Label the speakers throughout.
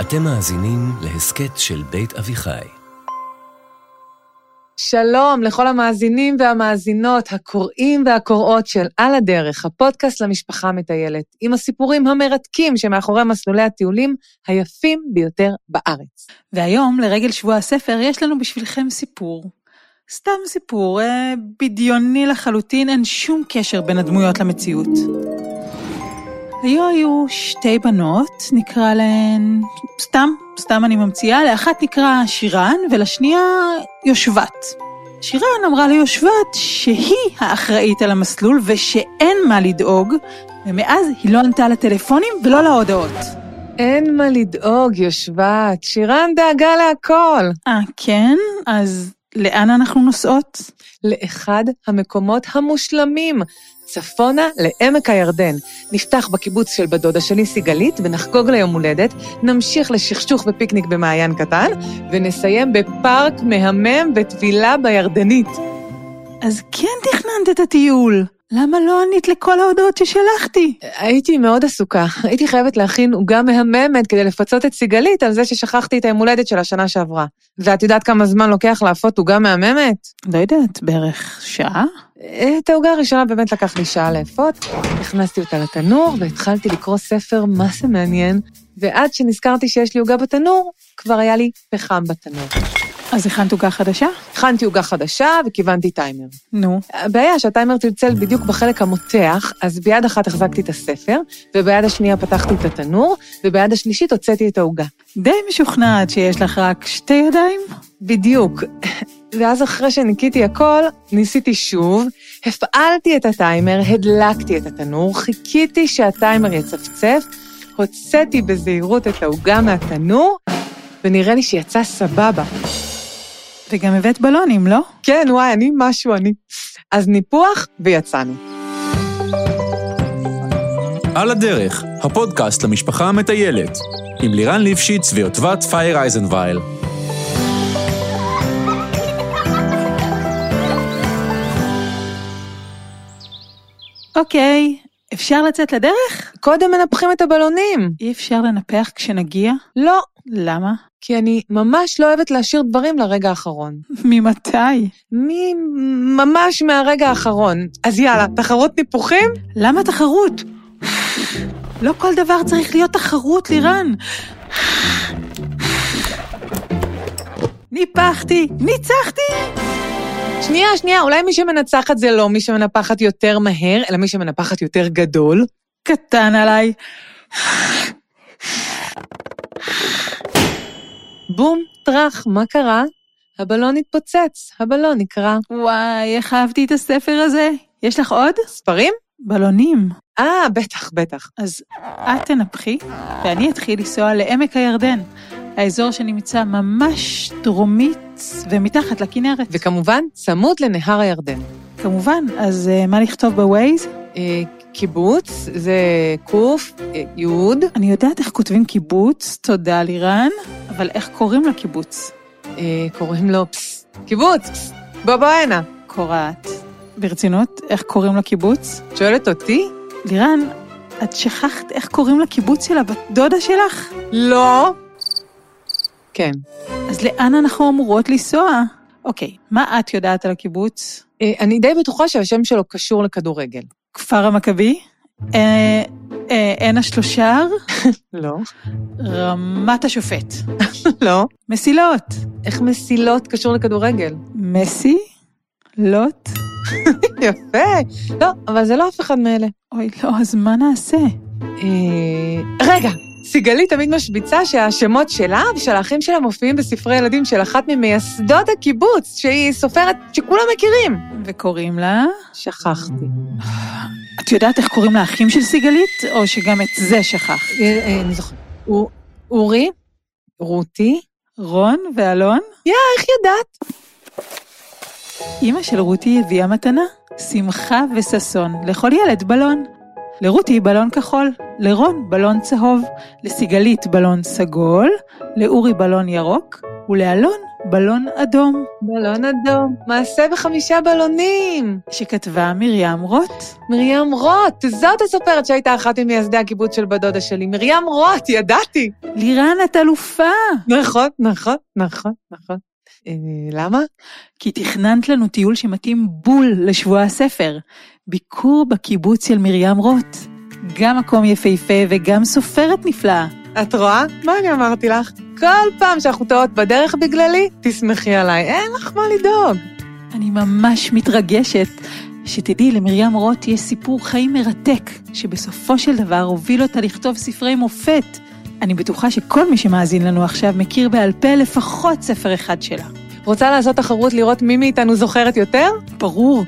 Speaker 1: אתם מאזינים להסכת של בית אביחי.
Speaker 2: שלום לכל המאזינים והמאזינות, הקוראים והקוראות של על הדרך, הפודקאסט למשפחה המטיילת, עם הסיפורים המרתקים שמאחורי מסלולי הטיולים היפים ביותר בארץ.
Speaker 3: והיום, לרגל שבוע הספר, יש לנו בשבילכם סיפור. סתם סיפור, אה, בדיוני לחלוטין, אין שום קשר בין הדמויות למציאות. היו היו שתי בנות, נקרא להן, סתם, סתם אני ממציאה, לאחת נקרא שירן ולשנייה יושבת. שירן אמרה ליושבת שהיא האחראית על המסלול ושאין מה לדאוג, ומאז היא לא ענתה לטלפונים ולא להודעות.
Speaker 2: אין מה לדאוג, יושבת, שירן דאגה להכל.
Speaker 3: אה, כן? אז לאן אנחנו נוסעות?
Speaker 2: לאחד המקומות המושלמים, צפונה לעמק הירדן. נפתח בקיבוץ של בדודה שלי, סיגלית, ונחגוג ליום הולדת, נמשיך לשכשוך ופיקניק במעיין קטן, ונסיים בפארק מהמם וטבילה בירדנית.
Speaker 3: אז כן תכננת את הטיול. למה לא ענית לכל ההודעות ששלחתי?
Speaker 2: הייתי מאוד עסוקה. הייתי חייבת להכין עוגה מהממת כדי לפצות את סיגלית על זה ששכחתי את היום הולדת של השנה שעברה. ואת יודעת כמה זמן לוקח לאפות עוגה מהממת?
Speaker 3: לא יודעת, בערך שעה?
Speaker 2: את העוגה הראשונה באמת לקח לי שעה לאפות, הכנסתי אותה לתנור והתחלתי לקרוא ספר מה זה מעניין, ועד שנזכרתי שיש לי עוגה בתנור, כבר היה לי פחם בתנור.
Speaker 3: אז הכנת עוגה חדשה?
Speaker 2: הכנתי עוגה חדשה וכיוונתי טיימר.
Speaker 3: נו.
Speaker 2: הבעיה שהטיימר צלצל בדיוק בחלק המותח, אז ביד אחת החזקתי את הספר, וביד השנייה פתחתי את התנור, וביד השלישית הוצאתי את העוגה.
Speaker 3: די משוכנעת שיש לך רק שתי ידיים?
Speaker 2: בדיוק. ואז אחרי שניקיתי הכל, ניסיתי שוב, הפעלתי את הטיימר, הדלקתי את התנור, חיכיתי שהטיימר יצפצף, הוצאתי בזהירות את העוגה מהתנור, ונראה לי שיצא סבבה.
Speaker 3: וגם הבאת בלונים, לא?
Speaker 2: כן, וואי, אני משהו, אני. אז ניפוח ויצאנו.
Speaker 4: על הדרך, הפודקאסט למשפחה המטיילת, עם לירן ליפשיץ ויוטבת פייר אייזנווייל.
Speaker 3: אוקיי, אפשר לצאת לדרך?
Speaker 2: קודם מנפחים את הבלונים.
Speaker 3: אי אפשר לנפח כשנגיע?
Speaker 2: לא,
Speaker 3: למה?
Speaker 2: כי אני ממש לא אוהבת להשאיר דברים לרגע האחרון.
Speaker 3: ממתי?
Speaker 2: ממש מהרגע האחרון. אז יאללה, תחרות ניפוחים?
Speaker 3: למה תחרות? לא כל דבר צריך להיות תחרות, לירן. ניפחתי, ניצחתי!
Speaker 2: שנייה, שנייה, אולי מי שמנצחת זה לא מי שמנפחת יותר מהר, אלא מי שמנפחת יותר גדול?
Speaker 3: קטן עליי.
Speaker 2: בום, טראח, מה קרה? הבלון התפוצץ, הבלון נקרע.
Speaker 3: וואי, איך אהבתי את הספר הזה. יש לך עוד?
Speaker 2: ספרים?
Speaker 3: בלונים.
Speaker 2: אה, בטח, בטח.
Speaker 3: אז את תנפחי, ואני אתחיל לנסוע לעמק הירדן, האזור שנמצא ממש דרומית ומתחת לכנרת.
Speaker 2: וכמובן, צמוד לנהר הירדן.
Speaker 3: כמובן, אז uh, מה לכתוב בווייז?
Speaker 2: Uh, קיבוץ זה קוף, uh, יוד.
Speaker 3: אני יודעת איך כותבים קיבוץ, תודה לירן, אבל איך קוראים לקיבוץ?
Speaker 2: Uh, קוראים לו פס. קיבוץ, פס. בוא בוא הנה.
Speaker 3: קורעת. ברצינות, איך קוראים לקיבוץ?
Speaker 2: את שואלת אותי?
Speaker 3: לירן, את שכחת איך קוראים לקיבוץ של הבת דודה שלך?
Speaker 2: לא. כן.
Speaker 3: אז לאן אנחנו אמורות לנסוע? אוקיי, מה את יודעת על הקיבוץ?
Speaker 2: אה, אני די בטוחה שהשם שלו קשור לכדורגל.
Speaker 3: כפר המכבי? אה, אה, עין השלושר?
Speaker 2: לא.
Speaker 3: רמת השופט?
Speaker 2: לא.
Speaker 3: מסילות?
Speaker 2: איך מסילות קשור לכדורגל?
Speaker 3: מסי? לוט?
Speaker 2: יפה. לא, אבל זה לא אף אחד מאלה.
Speaker 3: אוי, לא, אז מה נעשה?
Speaker 2: אה, רגע, סיגלית תמיד משביצה שהשמות שלה ושל האחים שלה מופיעים בספרי ילדים של אחת ממייסדות הקיבוץ, שהיא סופרת שכולם מכירים.
Speaker 3: וקוראים לה?
Speaker 2: שכחתי.
Speaker 3: את יודעת איך קוראים לאחים של סיגלית, או שגם את זה שכחת?
Speaker 2: אה, אה, אני זוכרת. אורי, רותי.
Speaker 3: רון ואלון?
Speaker 2: יא, איך ידעת?
Speaker 3: אימא של רותי הביאה מתנה, שמחה וששון, לכל ילד בלון. לרותי בלון כחול, לרון בלון צהוב, לסיגלית בלון סגול, לאורי בלון ירוק, ולאלון בלון אדום,
Speaker 2: בלון אדום, מעשה בחמישה בלונים.
Speaker 3: שכתבה מרים רוט.
Speaker 2: מרים רוט, זאת הסופרת שהייתה אחת ממייסדי הקיבוץ של בת דודה שלי. מרים רוט, ידעתי.
Speaker 3: לירן, את אלופה!
Speaker 2: נכון, נכון, נכון, נכון. אה, למה?
Speaker 3: כי תכננת לנו טיול שמתאים בול לשבוע הספר. ביקור בקיבוץ של מרים רוט. גם מקום יפהפה וגם סופרת נפלאה.
Speaker 2: את רואה? מה אני אמרתי לך? כל פעם שאנחנו טועות בדרך בגללי, תסמכי עליי, אין לך מה לדאוג.
Speaker 3: אני ממש מתרגשת. שתדעי, למרים רוט יש סיפור חיים מרתק, שבסופו של דבר הוביל אותה לכתוב ספרי מופת. אני בטוחה שכל מי שמאזין לנו עכשיו מכיר בעל פה לפחות ספר אחד שלה.
Speaker 2: רוצה לעשות תחרות לראות מי מאיתנו זוכרת יותר?
Speaker 3: ברור.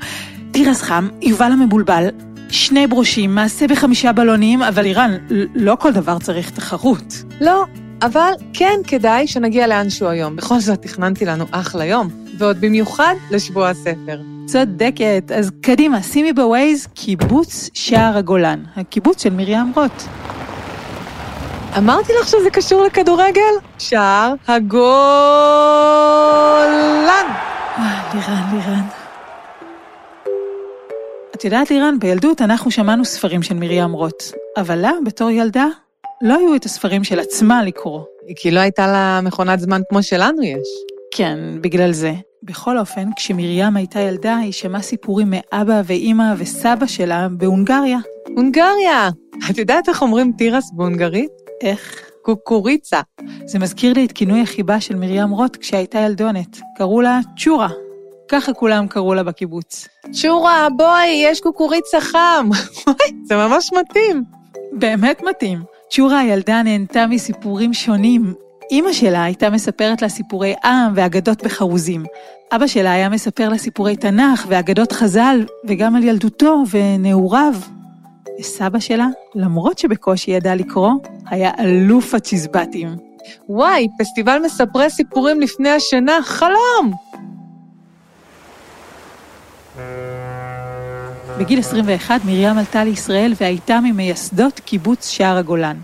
Speaker 3: תירס חם, יובל המבולבל, שני ברושים, מעשה בחמישה בלונים, אבל אירן, לא כל דבר צריך תחרות.
Speaker 2: לא, אבל כן כדאי שנגיע לאנשהו היום. בכל זאת, תכננתי לנו אחלה יום, ועוד במיוחד לשבוע הספר.
Speaker 3: צודקת, אז קדימה, שימי בווייז קיבוץ שער הגולן, הקיבוץ של מרים רוט.
Speaker 2: אמרתי לך שזה קשור לכדורגל? שער הגולן!
Speaker 3: אה, לירן, לירן. את יודעת, לירן, בילדות אנחנו שמענו ספרים של מרים רוט, אבל לה, בתור ילדה, לא היו את הספרים של עצמה לקרוא.
Speaker 2: כי לא הייתה לה מכונת זמן כמו שלנו יש.
Speaker 3: כן, בגלל זה. בכל אופן, כשמרים הייתה ילדה, היא שמעה סיפורים מאבא ואימא וסבא שלה בהונגריה.
Speaker 2: הונגריה! את יודעת איך אומרים תירס בהונגרית?
Speaker 3: איך?
Speaker 2: קוקוריצה.
Speaker 3: זה מזכיר לי את כינוי החיבה של מרים רוט כשהייתה ילדונת. קראו לה צ'ורה. ככה כולם קראו לה בקיבוץ.
Speaker 2: צ'ורה, בואי, יש קוקוריצה חם. זה ממש מתאים.
Speaker 3: באמת מתאים. צ'ורה הילדה נהנתה מסיפורים שונים. אימא שלה הייתה מספרת לה סיפורי עם ואגדות בחרוזים. אבא שלה היה מספר לה סיפורי תנ"ך ואגדות חז"ל, וגם על ילדותו ונעוריו. וסבא שלה, למרות שבקושי ידע לקרוא, היה אלוף הצ'יזבטים.
Speaker 2: וואי, פסטיבל מספרי סיפורים לפני השינה, חלום!
Speaker 3: בגיל 21 מרים עלתה לישראל והייתה ממייסדות קיבוץ שער הגולן.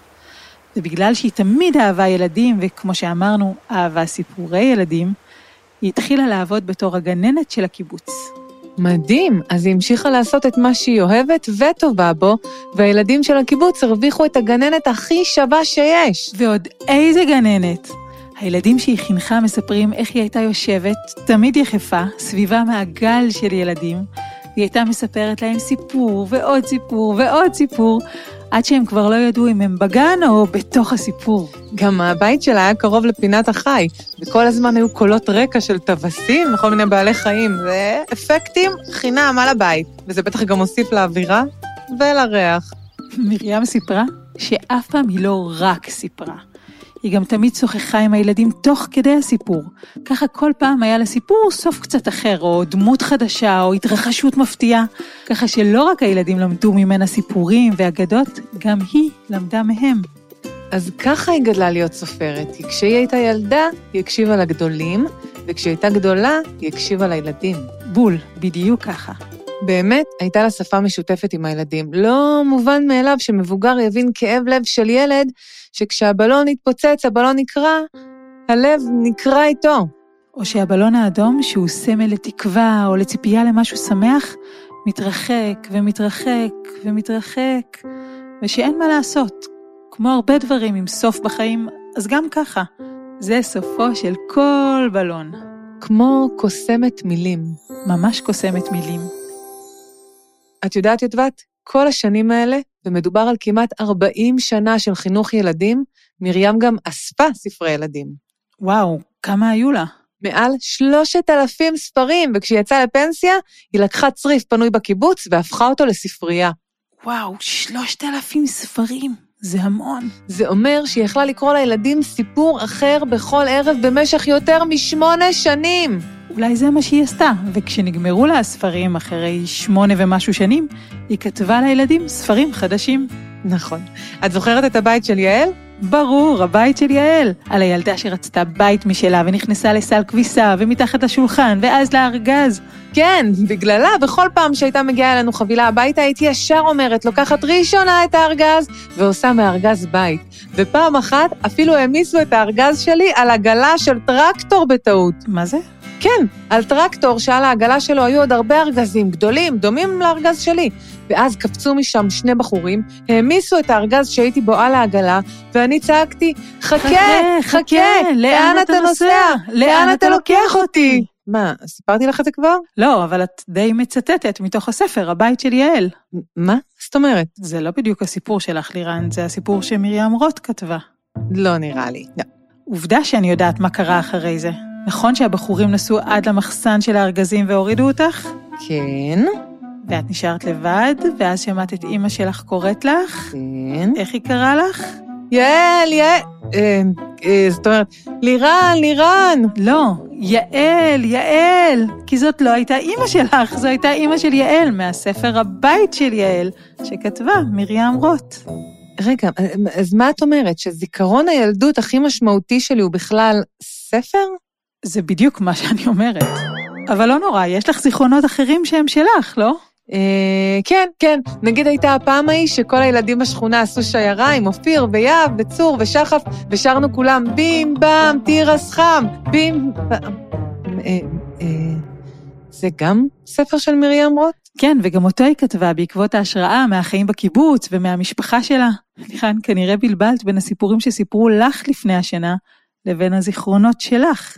Speaker 3: ובגלל שהיא תמיד אהבה ילדים, וכמו שאמרנו, אהבה סיפורי ילדים, היא התחילה לעבוד בתור הגננת של הקיבוץ.
Speaker 2: מדהים, אז היא המשיכה לעשות את מה שהיא אוהבת וטובה בו, והילדים של הקיבוץ הרוויחו את הגננת הכי שווה שיש.
Speaker 3: ועוד איזה גננת! הילדים שהיא חינכה מספרים איך היא הייתה יושבת, תמיד יחפה, סביבה מעגל של ילדים, והיא הייתה מספרת להם סיפור ועוד סיפור ועוד סיפור, עד שהם כבר לא ידעו אם הם בגן או בתוך הסיפור.
Speaker 2: גם הבית שלה היה קרוב לפינת החי, וכל הזמן היו קולות רקע של טווסים וכל מיני בעלי חיים. זה אפקטים חינם על הבית, וזה בטח גם מוסיף לאווירה ולריח.
Speaker 3: מרים סיפרה שאף פעם היא לא רק סיפרה. היא גם תמיד שוחחה עם הילדים תוך כדי הסיפור. ככה כל פעם היה לסיפור סוף קצת אחר, או דמות חדשה, או התרחשות מפתיעה. ככה שלא רק הילדים למדו ממנה סיפורים ואגדות, גם היא למדה מהם.
Speaker 2: אז ככה היא גדלה להיות סופרת. כי כשהיא הייתה ילדה, היא הקשיבה לגדולים, וכשהיא הייתה גדולה, היא הקשיבה לילדים.
Speaker 3: בול, בדיוק ככה.
Speaker 2: באמת, הייתה לה שפה משותפת עם הילדים. לא מובן מאליו שמבוגר יבין כאב לב של ילד, שכשהבלון יתפוצץ, הבלון נקרע, הלב נקרע איתו.
Speaker 3: או שהבלון האדום, שהוא סמל לתקווה או לציפייה למשהו שמח, מתרחק ומתרחק ומתרחק, ושאין מה לעשות. כמו הרבה דברים עם סוף בחיים, אז גם ככה. זה סופו של כל בלון.
Speaker 2: כמו קוסמת מילים.
Speaker 3: ממש קוסמת מילים.
Speaker 2: את יודעת, ידבת, כל השנים האלה, ומדובר על כמעט 40 שנה של חינוך ילדים, מרים גם אספה ספרי ילדים.
Speaker 3: וואו, כמה היו לה?
Speaker 2: מעל 3,000 ספרים, וכשהיא יצאה לפנסיה, היא לקחה צריף פנוי בקיבוץ והפכה אותו לספרייה.
Speaker 3: וואו, 3,000 ספרים, זה המון.
Speaker 2: זה אומר שהיא יכלה לקרוא לילדים סיפור אחר בכל ערב במשך יותר משמונה שנים.
Speaker 3: אולי זה מה שהיא עשתה, וכשנגמרו לה הספרים אחרי שמונה ומשהו שנים, היא כתבה לילדים ספרים חדשים.
Speaker 2: נכון. את זוכרת את הבית של יעל?
Speaker 3: ברור, הבית של יעל. על הילדה שרצתה בית משלה ונכנסה לסל כביסה ומתחת לשולחן ואז לארגז.
Speaker 2: כן, בגללה, בכל פעם שהייתה מגיעה אלינו חבילה הביתה, הייתי ישר אומרת, לוקחת ראשונה את הארגז ועושה מארגז בית. ופעם אחת אפילו העמיסו את הארגז שלי על עגלה של טרקטור בטעות.
Speaker 3: מה זה?
Speaker 2: כן, על טרקטור שעל העגלה שלו היו עוד הרבה ארגזים גדולים, דומים לארגז שלי. ואז קפצו משם שני בחורים, העמיסו את הארגז שהייתי בו על העגלה, ואני צעקתי, חכה, חכה, לאן אתה נוסע? לאן אתה לוקח אותי? מה, סיפרתי לך את זה כבר?
Speaker 3: לא, אבל את די מצטטת מתוך הספר, הבית של יעל.
Speaker 2: מה? זאת אומרת?
Speaker 3: זה לא בדיוק הסיפור שלך, לירן, זה הסיפור שמרים רוט כתבה.
Speaker 2: לא נראה לי. לא.
Speaker 3: עובדה שאני יודעת מה קרה אחרי זה. נכון שהבחורים נסעו עד למחסן של הארגזים והורידו אותך?
Speaker 2: כן,
Speaker 3: ואת נשארת לבד, ואז שמעת את אימא שלך קוראת לך?
Speaker 2: כן.
Speaker 3: איך היא קראה לך?
Speaker 2: יעל, יעל, אה, אה, זאת אומרת, לירן, לירן.
Speaker 3: לא, יעל, יעל. כי זאת לא הייתה אימא שלך, זו הייתה אימא של יעל, מהספר הבית של יעל, שכתבה מרים רוט.
Speaker 2: רגע, אז מה את אומרת? שזיכרון הילדות הכי משמעותי שלי הוא בכלל ספר?
Speaker 3: זה בדיוק מה שאני אומרת. אבל לא נורא, יש לך זיכרונות אחרים שהם שלך, לא?
Speaker 2: אה, כן, כן. נגיד הייתה הפעם ההיא שכל הילדים בשכונה עשו שיירה עם אופיר ויהב וצור ושחף, ושרנו כולם בים בם תירס חם, בים בם. אה, אה, זה גם ספר של מרים רוט?
Speaker 3: כן, וגם אותו היא כתבה בעקבות ההשראה מהחיים בקיבוץ ומהמשפחה שלה. לירן, כנראה בלבלת בין הסיפורים שסיפרו לך לפני השינה לבין הזיכרונות שלך.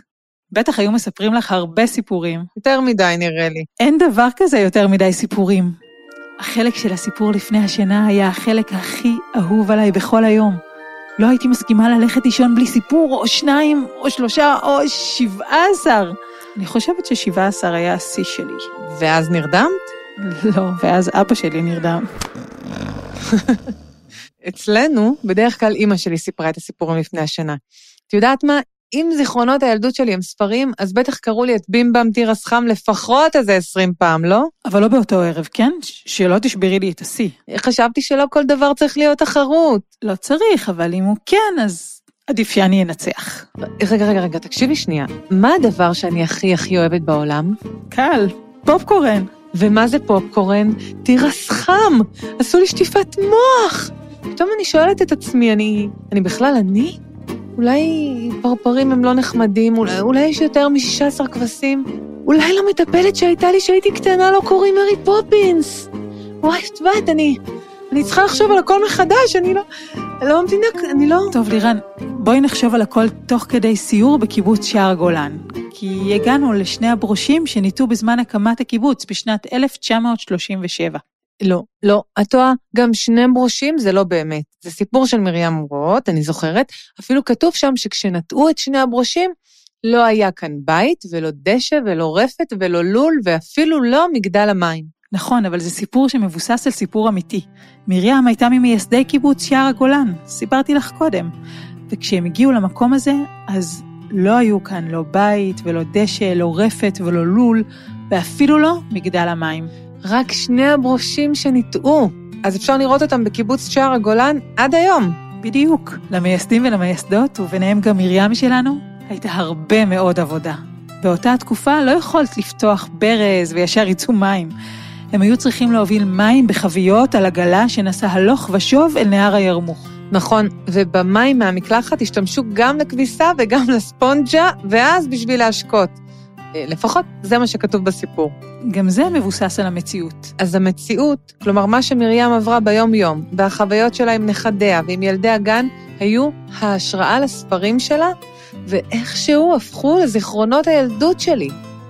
Speaker 3: בטח היו מספרים לך הרבה סיפורים.
Speaker 2: יותר מדי נראה לי.
Speaker 3: אין דבר כזה יותר מדי סיפורים. החלק של הסיפור לפני השינה היה החלק הכי אהוב עליי בכל היום. לא הייתי מסכימה ללכת לישון בלי סיפור, או שניים, או שלושה, או שבעה עשר. אני חושבת ששבעה עשר היה השיא שלי.
Speaker 2: ואז נרדמת?
Speaker 3: לא, ואז אבא שלי נרדם.
Speaker 2: אצלנו, בדרך כלל אימא שלי סיפרה את הסיפורים לפני השנה. את יודעת מה? אם זיכרונות הילדות שלי הם ספרים, אז בטח קראו לי את בימבם תירס חם לפחות איזה עשרים פעם, לא?
Speaker 3: אבל לא באותו ערב, כן? שלא תשברי לי את השיא.
Speaker 2: חשבתי שלא כל דבר צריך להיות תחרות.
Speaker 3: לא צריך, אבל אם הוא כן, אז עדיף שאני אנצח.
Speaker 2: רגע, רגע, רגע, תקשיבי שנייה. מה הדבר שאני הכי הכי אוהבת בעולם?
Speaker 3: קל, פופקורן.
Speaker 2: ומה זה פופקורן? תירס חם! עשו לי שטיפת מוח! פתאום אני שואלת את עצמי, אני, אני בכלל אני? אולי פרפרים הם לא נחמדים, אולי, אולי יש יותר מ-16 כבשים? אולי למטפלת שהייתה לי כשהייתי קטנה לא קוראים מרי פופינס? וואי, את יודעת, אני, אני צריכה לחשוב על הכל מחדש, אני לא, לא מבינה, אני לא...
Speaker 3: טוב, לירן, בואי נחשוב על הכל תוך כדי סיור בקיבוץ שער גולן. כי הגענו לשני הברושים שניטעו בזמן הקמת הקיבוץ בשנת 1937.
Speaker 2: לא, לא, את טועה, גם שני ברושים זה לא באמת. זה סיפור של מרים רוט, אני זוכרת, אפילו כתוב שם שכשנטעו את שני הברושים, לא היה כאן בית, ולא דשא, ולא רפת, ולא לול, ואפילו לא מגדל המים.
Speaker 3: נכון, אבל זה סיפור שמבוסס על סיפור אמיתי. מרים הייתה ממייסדי קיבוץ שער הגולן, סיפרתי לך קודם. וכשהם הגיעו למקום הזה, אז לא היו כאן לא בית, ולא דשא, לא רפת ולא לול, ואפילו לא מגדל המים.
Speaker 2: רק שני הברושים שניטעו. אז אפשר לראות אותם בקיבוץ שער הגולן עד היום.
Speaker 3: בדיוק. למייסדים ולמייסדות, וביניהם גם מרים שלנו, הייתה הרבה מאוד עבודה. באותה התקופה לא יכולת לפתוח ברז וישר יצאו מים. הם היו צריכים להוביל מים בחביות על עגלה שנסע הלוך ושוב אל נהר הירמוך.
Speaker 2: נכון, ובמים מהמקלחת השתמשו גם לכביסה וגם לספונג'ה, ואז בשביל להשקות. לפחות זה מה שכתוב בסיפור.
Speaker 3: גם זה מבוסס על המציאות.
Speaker 2: אז המציאות, כלומר מה שמרים עברה ביום-יום, והחוויות שלה עם נכדיה ועם ילדי הגן, היו ההשראה לספרים שלה, ואיכשהו הפכו לזיכרונות הילדות שלי.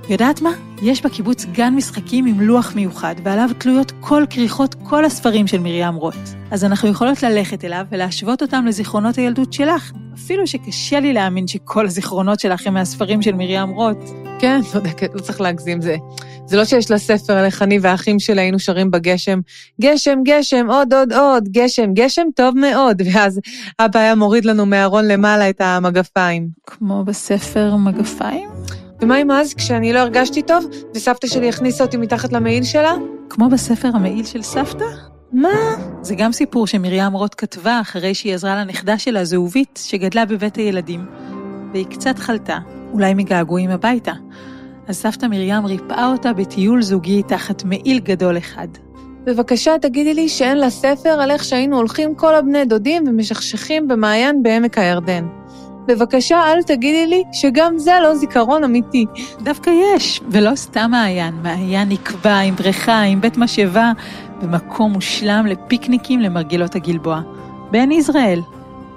Speaker 3: יודעת מה? יש בקיבוץ גן משחקים עם לוח מיוחד, ועליו תלויות כל כריכות כל הספרים של מרים רוט. אז אנחנו יכולות ללכת אליו ולהשוות אותם לזיכרונות הילדות שלך, אפילו שקשה לי להאמין שכל הזיכרונות שלך הם מהספרים של מרים רוט.
Speaker 2: כן, צודקת, לא צריך להגזים זה. זה לא שיש לה ספר על איך אני והאחים שלה היינו שרים בגשם, גשם, גשם, עוד, עוד, עוד, גשם, גשם טוב מאוד, ואז אבא היה מוריד לנו מהארון למעלה את המגפיים.
Speaker 3: כמו בספר מגפיים?
Speaker 2: ומה עם אז, כשאני לא הרגשתי טוב, וסבתא שלי הכניסה אותי מתחת למעיל שלה?
Speaker 3: כמו בספר המעיל של סבתא?
Speaker 2: מה?
Speaker 3: זה גם סיפור שמרים רוט כתבה אחרי שהיא עזרה לנכדה שלה, זהובית, שגדלה בבית הילדים, והיא קצת חלתה, אולי מגעגועים הביתה. אז סבתא מרים ריפאה אותה בטיול זוגי תחת מעיל גדול אחד.
Speaker 2: בבקשה תגידי לי שאין לה ספר על איך שהיינו הולכים כל הבני דודים ומשכשכים במעיין בעמק הירדן. בבקשה, אל תגידי לי שגם זה לא זיכרון אמיתי.
Speaker 3: דווקא יש, ולא סתם מעיין. מעיין נקבע עם בריכה, עם בית משאבה, במקום מושלם לפיקניקים למרגילות הגלבוע. בעין יזרעאל.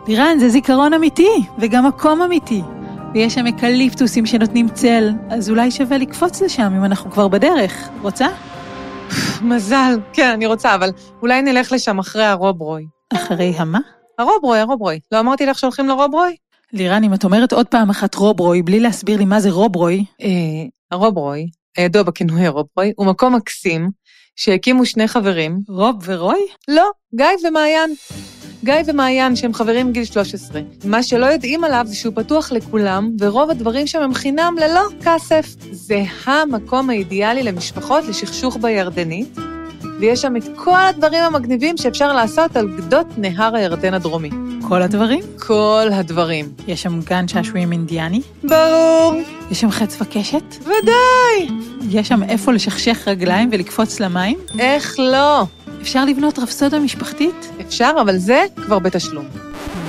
Speaker 3: לירן, זה זיכרון אמיתי, וגם מקום אמיתי. ויש שם אקליפטוסים שנותנים צל, אז אולי שווה לקפוץ לשם אם אנחנו כבר בדרך. רוצה?
Speaker 2: מזל. כן, אני רוצה, אבל אולי נלך לשם אחרי הרוברוי.
Speaker 3: אחרי המה?
Speaker 2: הרוברוי, הרוברוי. לא אמרתי לך שהולכים לרוברוי?
Speaker 3: לירן, אם את אומרת עוד פעם אחת רוברוי, בלי להסביר לי מה זה רוברוי,
Speaker 2: אה, הרוברוי, הידוע בכינוי הרוברוי, הוא מקום מקסים שהקימו שני חברים.
Speaker 3: רוב ורוי?
Speaker 2: לא, גיא ומעיין. גיא ומעיין, שהם חברים מגיל 13. מה שלא יודעים עליו זה שהוא פתוח לכולם, ורוב הדברים שם הם חינם ללא כסף. זה המקום האידיאלי למשפחות לשכשוך בירדנית, ויש שם את כל הדברים המגניבים שאפשר לעשות על גדות נהר הירדן הדרומי.
Speaker 3: כל הדברים?
Speaker 2: כל הדברים.
Speaker 3: יש שם גן שעשועים אינדיאני?
Speaker 2: ברור.
Speaker 3: יש שם חץ וקשת?
Speaker 2: ודאי.
Speaker 3: יש שם איפה לשכשך רגליים ולקפוץ למים?
Speaker 2: איך לא?
Speaker 3: אפשר לבנות רפסודה משפחתית?
Speaker 2: אפשר, אבל זה כבר בתשלום.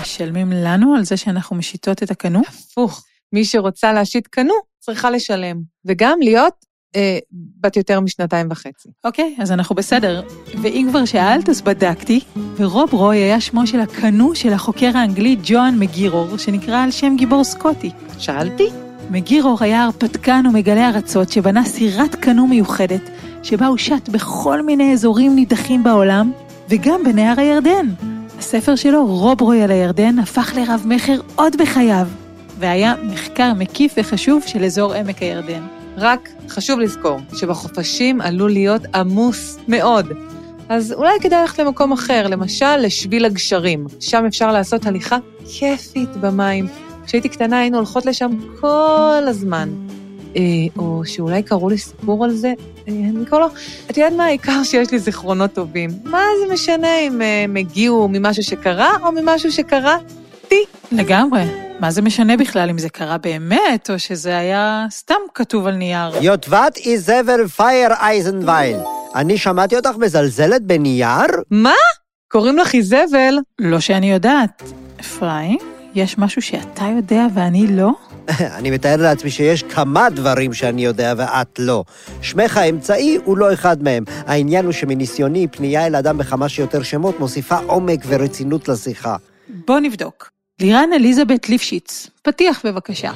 Speaker 3: משלמים לנו על זה שאנחנו משיטות את הקנו?
Speaker 2: הפוך, מי שרוצה להשית קנו, צריכה לשלם. וגם להיות אה, בת יותר משנתיים וחצי.
Speaker 3: אוקיי, אז אנחנו בסדר. ואם כבר שאלת, אז בדקתי, ורוב רוי היה שמו של הקנו של החוקר האנגלי ג'ואן מגירור, שנקרא על שם גיבור סקוטי.
Speaker 2: שאלתי?
Speaker 3: מגירור היה הרפתקן ומגלה ארצות שבנה סירת קנו מיוחדת, שבה הוא בכל מיני אזורים נידחים בעולם, וגם בנהר הירדן. הספר שלו, רוב על הירדן, הפך לרב מכר עוד בחייו, והיה מחקר מקיף וחשוב של אזור עמק הירדן.
Speaker 2: רק חשוב לזכור שבחופשים עלול להיות עמוס מאוד. אז אולי כדאי ללכת למקום אחר, למשל לשביל הגשרים. שם אפשר לעשות הליכה כיפית במים. כשהייתי קטנה היינו הולכות לשם כל הזמן. אה, או שאולי קראו לי סיפור על זה, אה, אני כבר לא... את יודעת מה? העיקר שיש לי זיכרונות טובים. מה זה משנה אם אה, הם הגיעו ממשהו שקרה או ממשהו שקראתי?
Speaker 3: לגמרי. מה זה משנה בכלל אם זה קרה באמת, או שזה היה סתם כתוב על נייר?
Speaker 5: יוטבת איזבל פייר אייזנווייל. אני שמעתי אותך מזלזלת בנייר?
Speaker 2: מה? קוראים לך איזבל?
Speaker 3: לא שאני יודעת. אפרים, יש משהו שאתה יודע ואני לא?
Speaker 5: אני מתאר לעצמי שיש כמה דברים שאני יודע ואת לא. שמך האמצעי הוא לא אחד מהם. העניין הוא שמניסיוני, פנייה אל אדם בכמה שיותר שמות מוסיפה עומק ורצינות לשיחה.
Speaker 3: בוא נבדוק. לירן אליזבת ליפשיץ, פתיח בבקשה.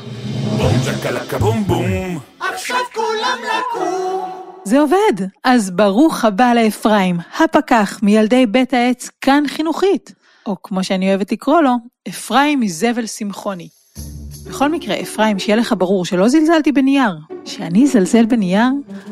Speaker 6: בום צ'קלקה בום בום. עכשיו כולם לקום.
Speaker 3: זה עובד. אז ברוך הבא לאפרים, הפקח מילדי בית העץ כאן חינוכית. או כמו שאני אוהבת לקרוא לו, אפרים מזבל שמחוני. בכל מקרה, אפרים, שיהיה לך ברור שלא זלזלתי בנייר. כשאני אזלזל בנייר,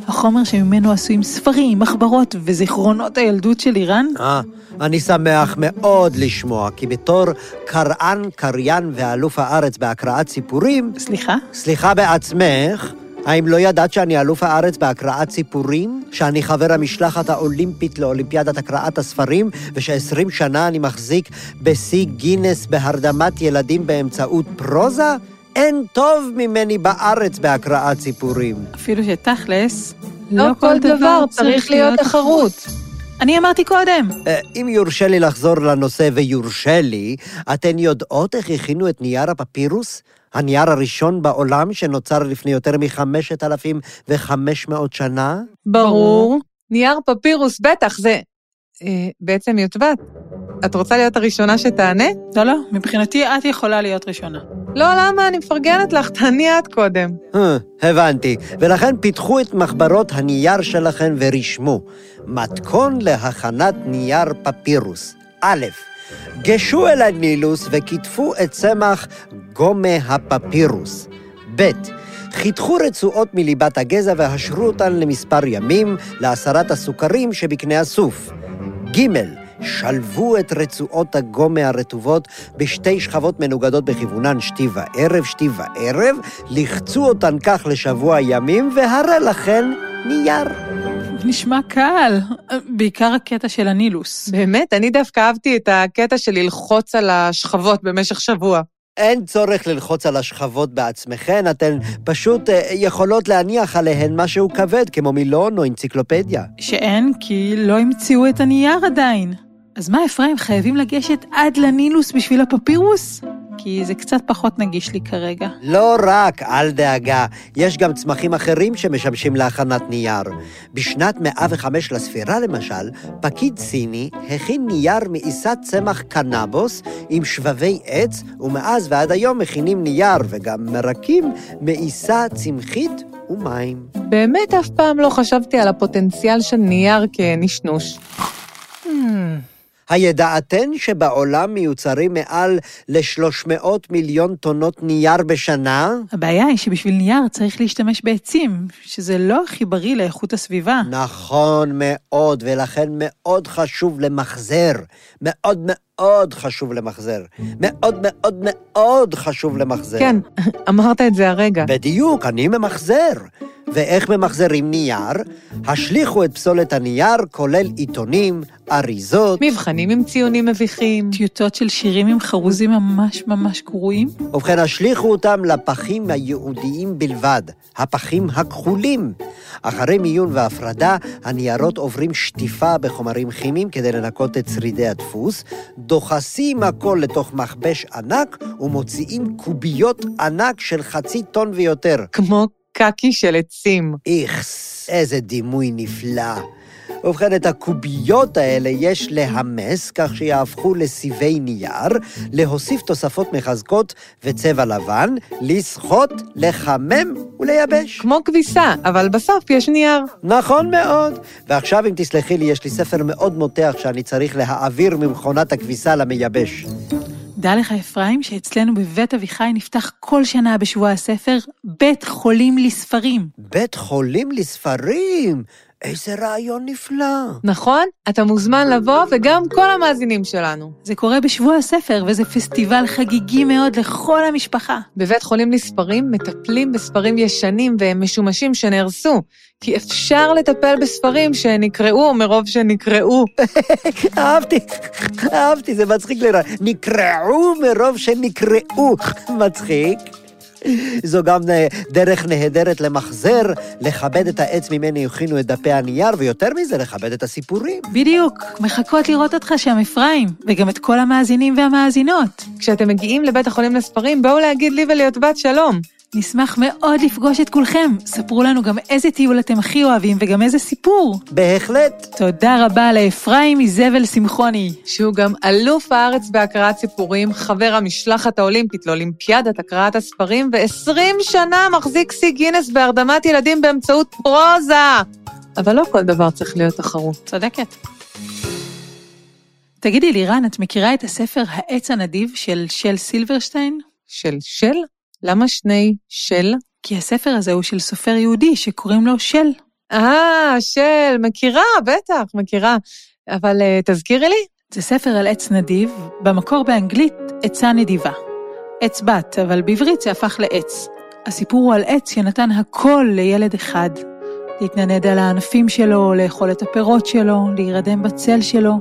Speaker 3: החומר שממנו עשויים ספרים, מחברות וזיכרונות הילדות של איראן...
Speaker 5: אה, אני שמח מאוד לשמוע, כי בתור קראן, קריין ואלוף הארץ בהקראת סיפורים...
Speaker 3: סליחה?
Speaker 5: סליחה בעצמך. האם לא ידעת שאני אלוף הארץ בהקראת סיפורים? שאני חבר המשלחת האולימפית לאולימפיאדת הקראת הספרים, וש-20 שנה אני מחזיק בשיא גינס בהרדמת ילדים באמצעות פרוזה? אין טוב ממני בארץ בהקראת סיפורים.
Speaker 3: אפילו שתכלס,
Speaker 2: לא, לא כל דבר צריך להיות תחרות.
Speaker 3: אני אמרתי קודם.
Speaker 5: אה, אם יורשה לי לחזור לנושא ויורשה לי, אתן יודעות איך הכינו את נייר הפפירוס? הנייר הראשון בעולם שנוצר לפני יותר מ-5,500 שנה?
Speaker 2: ברור. נייר פפירוס, בטח, זה... אה, בעצם יוטבט. את רוצה להיות הראשונה שתענה?
Speaker 3: לא, לא, מבחינתי את יכולה להיות ראשונה.
Speaker 2: לא, למה? אני מפרגנת לך, תעני את קודם.
Speaker 5: אה, הבנתי. ולכן פיתחו את מחברות הנייר שלכם ורשמו. מתכון להכנת נייר פפירוס. א', גשו אל הנילוס וכתפו את צמח גומה הפפירוס. ב. חיתכו רצועות מליבת הגזע והשרו אותן למספר ימים לעשרת הסוכרים שבקנה הסוף. ג. שלבו את רצועות הגומה הרטובות בשתי שכבות מנוגדות בכיוונן שתי וערב, שתי וערב, לחצו אותן כך לשבוע ימים, והרי לכן נייר.
Speaker 3: נשמע קל, בעיקר הקטע של הנילוס.
Speaker 2: באמת, אני דווקא אהבתי את הקטע של ללחוץ על השכבות במשך שבוע.
Speaker 5: אין צורך ללחוץ על השכבות בעצמכן, אתן פשוט אה, יכולות להניח עליהן משהו כבד, כמו מילון או אנציקלופדיה.
Speaker 3: שאין, כי לא המציאו את הנייר עדיין. אז מה, אפרים, חייבים לגשת עד לנילוס בשביל הפפירוס? כי זה קצת פחות נגיש לי כרגע.
Speaker 5: לא רק, אל דאגה, יש גם צמחים אחרים שמשמשים להכנת נייר. בשנת 105 לספירה, למשל, פקיד סיני הכין נייר מעיסת צמח קנבוס עם שבבי עץ, ומאז ועד היום מכינים נייר וגם מרקים מעיסה צמחית ומים.
Speaker 2: באמת אף פעם לא חשבתי על הפוטנציאל של נייר כנשנוש.
Speaker 5: הידעתן שבעולם מיוצרים מעל ל-300 מיליון טונות נייר בשנה?
Speaker 3: הבעיה היא שבשביל נייר צריך להשתמש בעצים, שזה לא הכי בריא לאיכות הסביבה.
Speaker 5: נכון מאוד, ולכן מאוד חשוב למחזר. מאוד מאוד חשוב למחזר. מאוד מאוד מאוד חשוב למחזר.
Speaker 2: כן, אמרת את זה הרגע.
Speaker 5: בדיוק, אני ממחזר. ואיך ממחזרים נייר? השליכו את פסולת הנייר, כולל עיתונים, אריזות.
Speaker 2: מבחנים עם ציונים מביכים.
Speaker 3: טיוטות של שירים עם חרוזים ממש ממש גרועים.
Speaker 5: ובכן, השליכו אותם לפחים הייעודיים בלבד, הפחים הכחולים. אחרי מיון והפרדה, הניירות עוברים שטיפה בחומרים כימיים כדי לנקות את שרידי הדפוס, דוחסים הכל לתוך מכבש ענק ומוציאים קוביות ענק של חצי טון ויותר.
Speaker 2: כמו קקי של עצים.
Speaker 5: איכס, איזה דימוי נפלא. ובכן, את הקוביות האלה יש להמס כך שיהפכו לסיבי נייר, להוסיף תוספות מחזקות וצבע לבן, לסחוט, לחמם ולייבש.
Speaker 2: כמו כביסה, אבל בסוף יש נייר.
Speaker 5: נכון מאוד. ועכשיו, אם תסלחי לי, יש לי ספר מאוד מותח שאני צריך להעביר ממכונת הכביסה למייבש.
Speaker 3: דע לך, אפרים, שאצלנו בבית אביחי נפתח כל שנה בשבוע הספר בית חולים לספרים.
Speaker 5: בית חולים לספרים! איזה רעיון נפלא.
Speaker 2: נכון? אתה מוזמן לבוא, וגם כל המאזינים שלנו.
Speaker 3: זה קורה בשבוע הספר, וזה פסטיבל חגיגי מאוד לכל המשפחה.
Speaker 2: בבית חולים לספרים מטפלים בספרים ישנים ומשומשים שנהרסו, כי אפשר לטפל בספרים שנקראו מרוב שנקראו.
Speaker 5: אהבתי, אהבתי, זה מצחיק לראות. נקרעו מרוב שנקראו. מצחיק. זו גם אה, דרך נהדרת למחזר, לכבד את העץ ממני הכינו את דפי הנייר, ויותר מזה, לכבד את הסיפורים.
Speaker 3: בדיוק, מחכות לראות אותך שם, אפרים, וגם את כל המאזינים והמאזינות.
Speaker 2: כשאתם מגיעים לבית החולים לספרים, בואו להגיד לי וליוטבת שלום.
Speaker 3: נשמח מאוד לפגוש את כולכם. ספרו לנו גם איזה טיול אתם הכי אוהבים וגם איזה סיפור.
Speaker 5: בהחלט.
Speaker 3: תודה רבה לאפרים מזבל שמחוני.
Speaker 2: שהוא גם אלוף הארץ בהקראת סיפורים, חבר המשלחת האולימפית לאולימפיאדת הקראת הספרים, ו-20 שנה מחזיק שיא גינס בהרדמת ילדים באמצעות פרוזה. אבל לא כל דבר צריך להיות תחרות.
Speaker 3: צודקת. תגידי, לירן, את מכירה את הספר העץ הנדיב של של סילברשטיין?
Speaker 2: של של? למה שני של?
Speaker 3: כי הספר הזה הוא של סופר יהודי שקוראים לו של.
Speaker 2: אה, של, מכירה, בטח, מכירה. אבל uh, תזכירי לי.
Speaker 3: זה ספר על עץ נדיב, במקור באנגלית עצה נדיבה. עץ בת, אבל בעברית זה הפך לעץ. הסיפור הוא על עץ שנתן הכל לילד אחד. להתנדנד על הענפים שלו, לאכול את הפירות שלו, להירדם בצל שלו,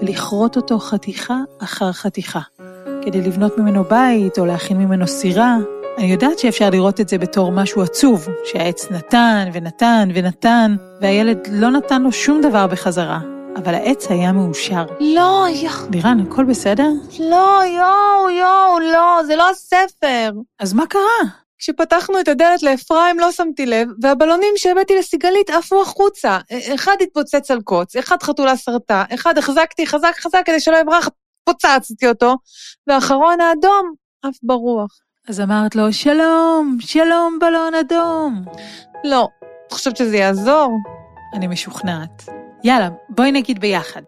Speaker 3: ולכרות אותו חתיכה אחר חתיכה. כדי לבנות ממנו בית או להכין ממנו סירה. אני יודעת שאפשר לראות את זה בתור משהו עצוב, שהעץ נתן ונתן ונתן, והילד לא נתן לו שום דבר בחזרה. אבל העץ היה מאושר.
Speaker 2: לא, יואו.
Speaker 3: לירן, הכל בסדר?
Speaker 2: לא, יואו, יואו, לא, זה לא הספר.
Speaker 3: אז מה קרה?
Speaker 2: כשפתחנו את הדלת לאפרים לא שמתי לב, והבלונים שהבאתי לסיגלית עפו החוצה. אחד התפוצץ על קוץ, אחד חתולה סרטה, אחד החזקתי חזק חזק כדי שלא יברח, פוצצתי אותו, ואחרון האדום עף ברוח.
Speaker 3: אז אמרת לו, שלום, שלום בלון אדום.
Speaker 2: לא, את חושבת שזה יעזור?
Speaker 3: אני משוכנעת. יאללה, בואי נגיד ביחד.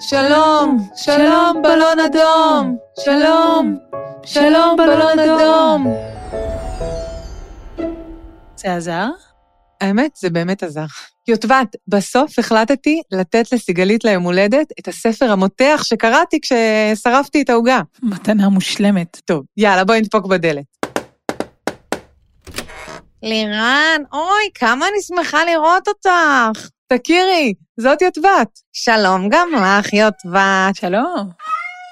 Speaker 2: שלום, שלום בלון אדום, שלום, שלום בלון אדום.
Speaker 3: זה עזר?
Speaker 2: האמת, זה באמת עזר. יוטבת, בסוף החלטתי לתת לסיגלית ליום הולדת את הספר המותח שקראתי כששרפתי את העוגה.
Speaker 3: מתנה מושלמת.
Speaker 2: טוב, יאללה, בואי נדפוק בדלת. לירן, אוי, כמה אני שמחה לראות אותך. תכירי, זאת יוטבת. שלום גם לך, יוטבת.
Speaker 3: שלום.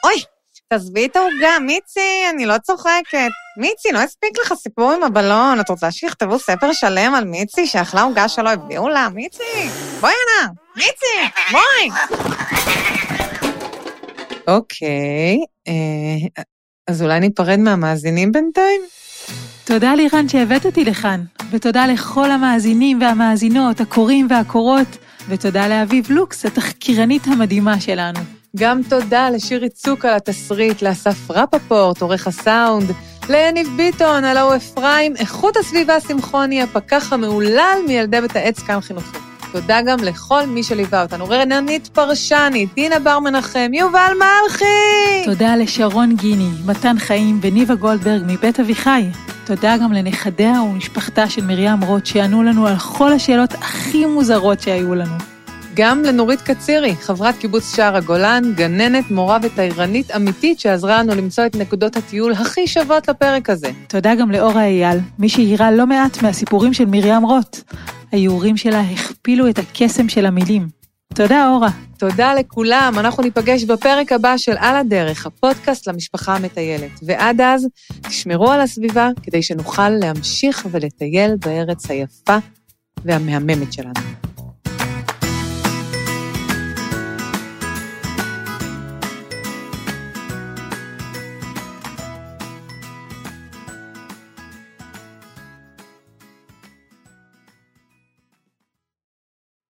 Speaker 2: אוי, תעזבי את העוגה, מיצי, אני לא צוחקת. מיצי, לא הספיק לך סיפור עם הבלון. את רוצה שיכתבו ספר שלם על מיצי שאכלה עוגה שלא הביאו לה? מיצי, בואי הנה, מיצי, בואי. אוקיי, אה, אז אולי ניפרד מהמאזינים בינתיים?
Speaker 3: תודה לירן שהבאת אותי לכאן, ותודה לכל המאזינים והמאזינות, הקוראים והקוראות, ותודה לאביב לוקס, התחקירנית המדהימה שלנו.
Speaker 2: גם תודה לשירי צוק על התסריט, לאסף רפפורט, עורך הסאונד, ליניב ביטון, הלו אפרים, איכות הסביבה שמחוני, הפקח המהולל מילדי בית העץ כאן חינוכי. תודה גם לכל מי שליווה אותנו, רננית פרשני, דינה בר מנחם, יובל מלכי!
Speaker 3: תודה לשרון גיני, מתן חיים וניבה גולדברג מבית אביחי. תודה גם לנכדיה ומשפחתה של מרים רוט, שענו לנו על כל השאלות הכי מוזרות שהיו לנו.
Speaker 2: גם לנורית קצירי, חברת קיבוץ שער הגולן, גננת, מורה ותיירנית אמיתית שעזרה לנו למצוא את נקודות הטיול הכי שוות לפרק הזה.
Speaker 3: תודה גם לאורה אייל, מי שהעירה לא מעט מהסיפורים של מרים רוט. האיורים שלה הכפילו את הקסם של המילים. תודה, אורה.
Speaker 2: תודה לכולם, אנחנו ניפגש בפרק הבא של על הדרך, הפודקאסט למשפחה המטיילת. ועד אז, תשמרו על הסביבה כדי שנוכל להמשיך ולטייל בארץ היפה והמהממת שלנו.